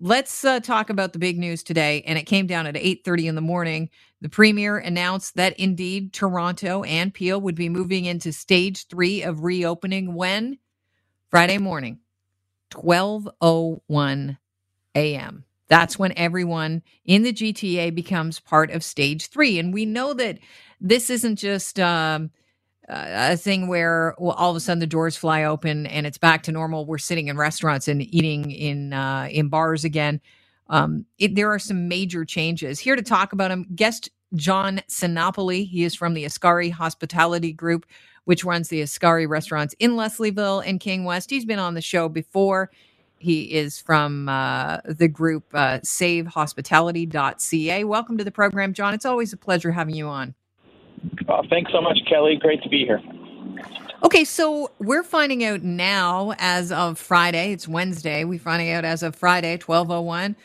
let's uh, talk about the big news today. And it came down at 8:30 in the morning. The premier announced that indeed Toronto and Peel would be moving into stage three of reopening when Friday morning, 12:01 a.m. That's when everyone in the GTA becomes part of stage three. And we know that this isn't just um, a thing where well, all of a sudden the doors fly open and it's back to normal. We're sitting in restaurants and eating in uh, in bars again. Um, it, there are some major changes. Here to talk about them, guest John Sinopoli. He is from the Ascari Hospitality Group, which runs the Ascari restaurants in Leslieville and King West. He's been on the show before. He is from uh, the group uh, savehospitality.ca. Welcome to the program, John. It's always a pleasure having you on. Uh, thanks so much, Kelly. Great to be here. Okay, so we're finding out now as of Friday, it's Wednesday, we're finding out as of Friday, 1201.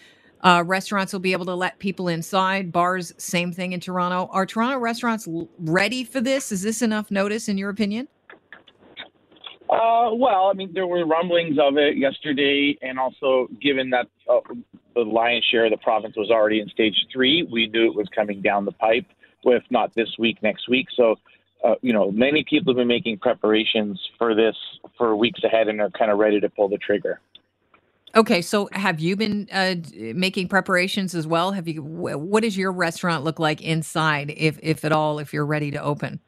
Uh, restaurants will be able to let people inside. Bars, same thing in Toronto. Are Toronto restaurants ready for this? Is this enough notice, in your opinion? Uh, well, I mean, there were rumblings of it yesterday, and also given that uh, the lion's share of the province was already in stage three, we knew it was coming down the pipe. If not this week, next week. So, uh, you know, many people have been making preparations for this for weeks ahead, and are kind of ready to pull the trigger. Okay, so have you been uh, making preparations as well? Have you? What does your restaurant look like inside, if if at all, if you're ready to open?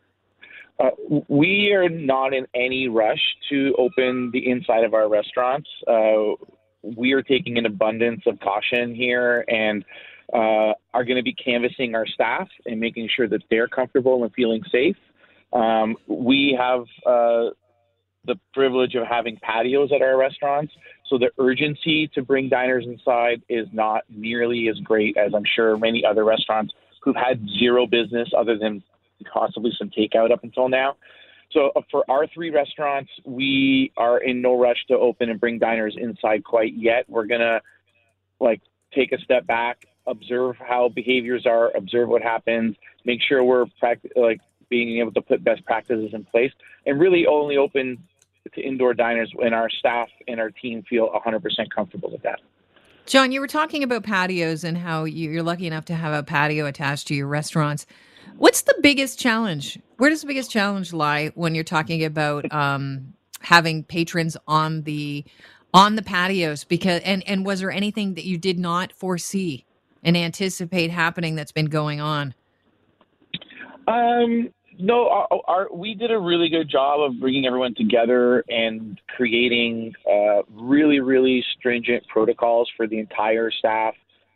Uh, we are not in any rush to open the inside of our restaurants. Uh, we are taking an abundance of caution here and uh, are going to be canvassing our staff and making sure that they're comfortable and feeling safe. Um, we have uh, the privilege of having patios at our restaurants, so the urgency to bring diners inside is not nearly as great as I'm sure many other restaurants who've had zero business other than possibly some takeout up until now. So uh, for our three restaurants, we are in no rush to open and bring diners inside quite yet. We're gonna like take a step back, observe how behaviors are, observe what happens, make sure we're practic- like being able to put best practices in place, and really only open to indoor diners when our staff and our team feel 100% comfortable with that. John, you were talking about patios and how you're lucky enough to have a patio attached to your restaurants. What's the biggest challenge? Where does the biggest challenge lie when you're talking about um, having patrons on the on the patios? Because and and was there anything that you did not foresee and anticipate happening that's been going on? Um, no, our, our, we did a really good job of bringing everyone together and creating uh, really, really stringent protocols for the entire staff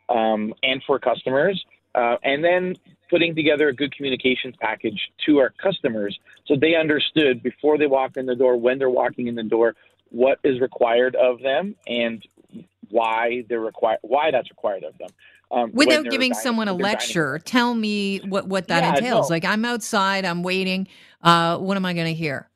um, and for customers. Uh, and then putting together a good communications package to our customers so they understood before they walked in the door, when they're walking in the door, what is required of them and why they're required, why that's required of them. Um, Without giving dining, someone a lecture, dining. tell me what, what that yeah, entails. No. Like I'm outside, I'm waiting. Uh, what am I going to hear?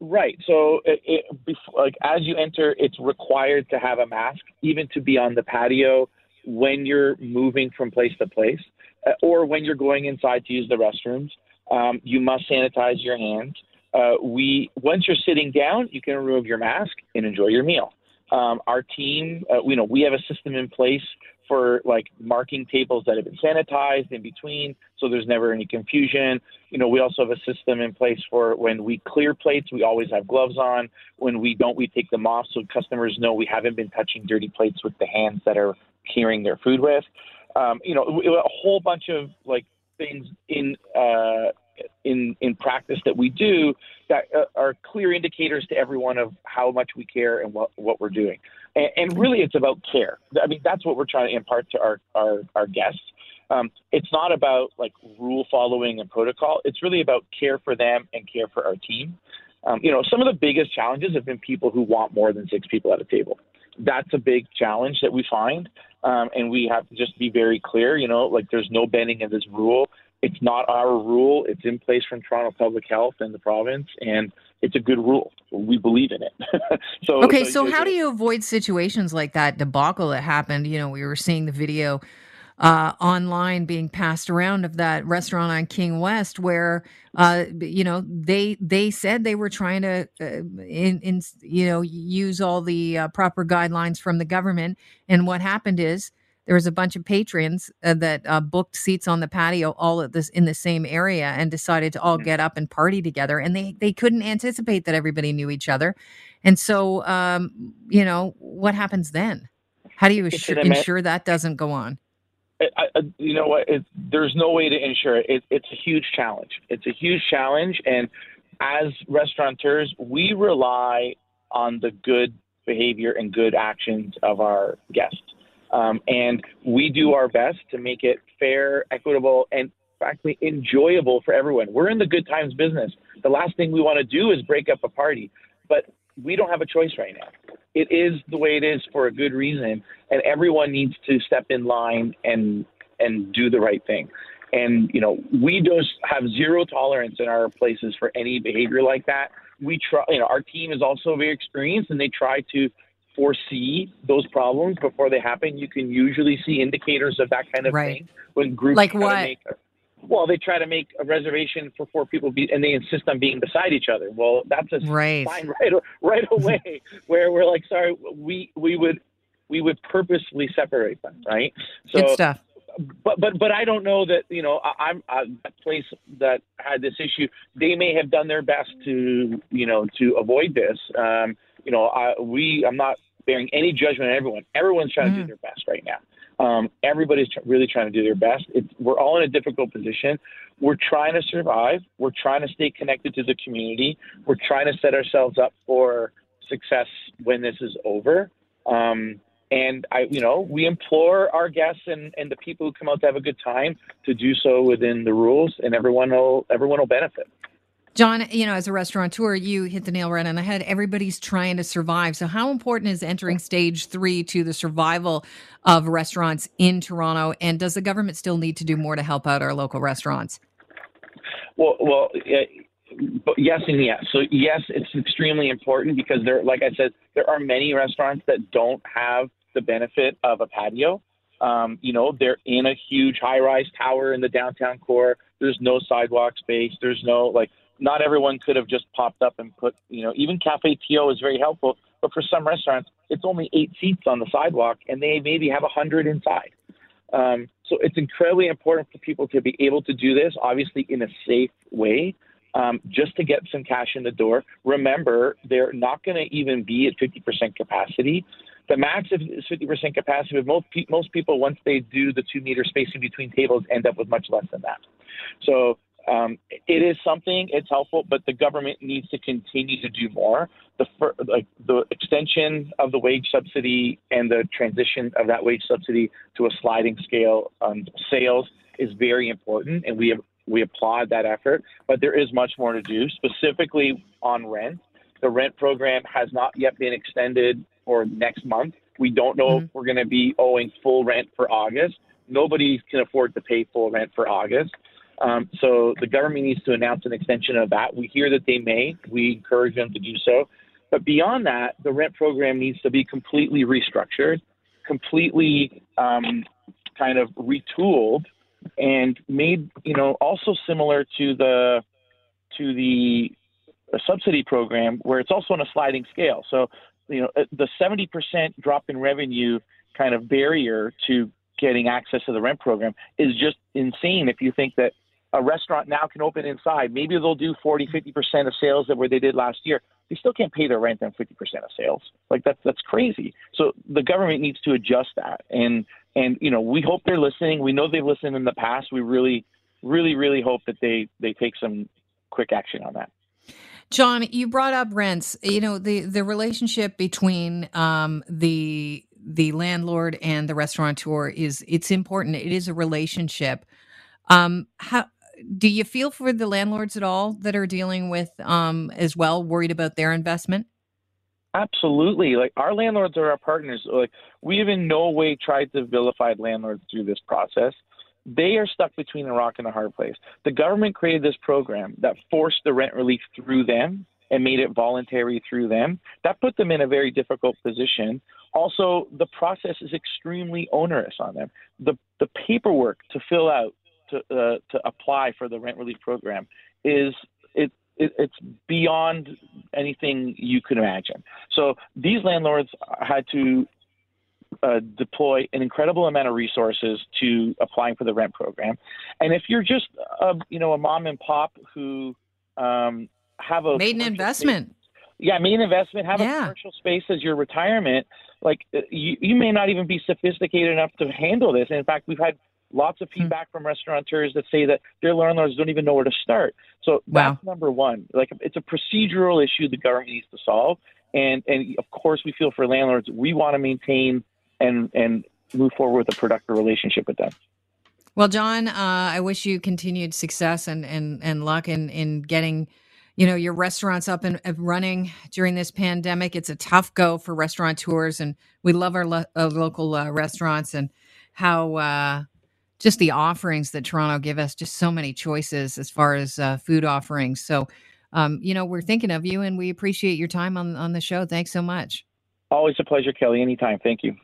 Right. So, it, it, before, like as you enter, it's required to have a mask, even to be on the patio when you're moving from place to place. Uh, or when you're going inside to use the restrooms, um, you must sanitize your hands. Uh, we once you're sitting down, you can remove your mask and enjoy your meal. Um, our team, uh, you know, we have a system in place for like marking tables that have been sanitized in between, so there's never any confusion. You know, we also have a system in place for when we clear plates, we always have gloves on. When we don't, we take them off so customers know we haven't been touching dirty plates with the hands that are carrying their food with um, you know, a whole bunch of like things in uh, in in practice that we do that uh, are clear indicators to everyone of how much we care and what what we're doing. And, and really, it's about care. I mean, that's what we're trying to impart to our our, our guests. Um, it's not about like rule following and protocol. It's really about care for them and care for our team. Um, you know, some of the biggest challenges have been people who want more than six people at a table. That's a big challenge that we find. Um, and we have to just be very clear, you know, like there's no bending of this rule. It's not our rule. It's in place from Toronto Public Health and the province, and it's a good rule. We believe in it. so okay, so, so how do you avoid situations like that debacle that happened? You know, we were seeing the video uh, online being passed around of that restaurant on King West where uh, you know they they said they were trying to uh, in, in you know use all the uh, proper guidelines from the government and what happened is there was a bunch of patrons uh, that uh, booked seats on the patio all at this in the same area and decided to all mm-hmm. get up and party together and they they couldn't anticipate that everybody knew each other and so um, you know what happens then how do you assure, ensure that doesn't go on I, I, you know what? It, there's no way to ensure it. it. It's a huge challenge. It's a huge challenge, and as restaurateurs, we rely on the good behavior and good actions of our guests, um, and we do our best to make it fair, equitable, and frankly enjoyable for everyone. We're in the good times business. The last thing we want to do is break up a party, but we don't have a choice right now it is the way it is for a good reason, and everyone needs to step in line and and do the right thing. And you know, we just have zero tolerance in our places for any behavior like that. We try, you know, our team is also very experienced, and they try to foresee those problems before they happen. You can usually see indicators of that kind of right. thing when groups like what well, they try to make a reservation for four people, be, and they insist on being beside each other. Well, that's a right. fine right right away. where we're like, sorry, we we would we would purposely separate them, right? So, Good stuff. But but but I don't know that you know I, I'm uh, that place that had this issue. They may have done their best to you know to avoid this. Um, you know, I, we I'm not bearing any judgment on everyone. Everyone's trying mm. to do mm-hmm. their best right now. Um, everybody's tr- really trying to do their best. It's, we're all in a difficult position. We're trying to survive. We're trying to stay connected to the community. We're trying to set ourselves up for success when this is over. Um, and I, you know, we implore our guests and, and the people who come out to have a good time to do so within the rules, and everyone will everyone will benefit. John, you know, as a restaurateur, you hit the nail right on the head. Everybody's trying to survive. So, how important is entering stage three to the survival of restaurants in Toronto? And does the government still need to do more to help out our local restaurants? Well, well, yes and yes. So, yes, it's extremely important because there, like I said, there are many restaurants that don't have the benefit of a patio. Um, you know, they're in a huge high-rise tower in the downtown core. There's no sidewalk space. There's no like not everyone could have just popped up and put, you know, even Cafe TO is very helpful, but for some restaurants, it's only eight seats on the sidewalk and they maybe have a hundred inside. Um, so it's incredibly important for people to be able to do this, obviously in a safe way, um, just to get some cash in the door. Remember, they're not going to even be at 50% capacity. The max is 50% capacity, but most, pe- most people, once they do the two meter spacing between tables, end up with much less than that. So um, it is something. It's helpful, but the government needs to continue to do more. The like the extension of the wage subsidy and the transition of that wage subsidy to a sliding scale on sales is very important, and we have, we applaud that effort. But there is much more to do, specifically on rent. The rent program has not yet been extended for next month. We don't know mm-hmm. if we're going to be owing full rent for August. Nobody can afford to pay full rent for August. Um, so the government needs to announce an extension of that. We hear that they may. We encourage them to do so. But beyond that, the rent program needs to be completely restructured, completely um, kind of retooled, and made you know also similar to the to the subsidy program where it's also on a sliding scale. So you know the 70% drop in revenue kind of barrier to getting access to the rent program is just insane if you think that a restaurant now can open inside. Maybe they'll do 40, 50% of sales that where they did last year. They still can't pay their rent on 50% of sales. Like that's that's crazy. So the government needs to adjust that. And and you know, we hope they're listening. We know they've listened in the past. We really really really hope that they they take some quick action on that. John, you brought up rents. You know, the the relationship between um the the landlord and the restaurateur is it's important. It is a relationship. Um, how do you feel for the landlords at all that are dealing with um, as well, worried about their investment? Absolutely. Like our landlords are our partners. Like we have in no way tried to vilify landlords through this process. They are stuck between a rock and a hard place. The government created this program that forced the rent relief through them, and made it voluntary through them, that put them in a very difficult position. Also, the process is extremely onerous on them. The the paperwork to fill out to uh, to apply for the rent relief program is it, it it's beyond anything you could imagine. So these landlords had to uh, deploy an incredible amount of resources to applying for the rent program. And if you're just, a, you know, a mom and pop who um, have a made an investment, space, yeah, made an investment, have Yeah. a commercial space as your retirement, like uh, you, you may not even be sophisticated enough to handle this. And in fact, we've had lots of Hmm. feedback from restaurateurs that say that their landlords don't even know where to start. So Wow. that's number one. Like it's a procedural issue the government needs to solve. And and of course, we feel for landlords, we want to maintain and and move forward with a productive relationship with them. Well, John, uh, I wish you continued success and and and luck in in getting, you know, your restaurants up and and running during this pandemic. It's a tough go for restaurateurs, and we love our lo- uh, local uh, restaurants and how uh, just the offerings that Toronto give us. Just so many choices as far as uh, food offerings. So, um, you know, we're thinking of you, and we appreciate your time on on the show. Thanks so much. Always a pleasure, Kelly. Anytime. Thank you.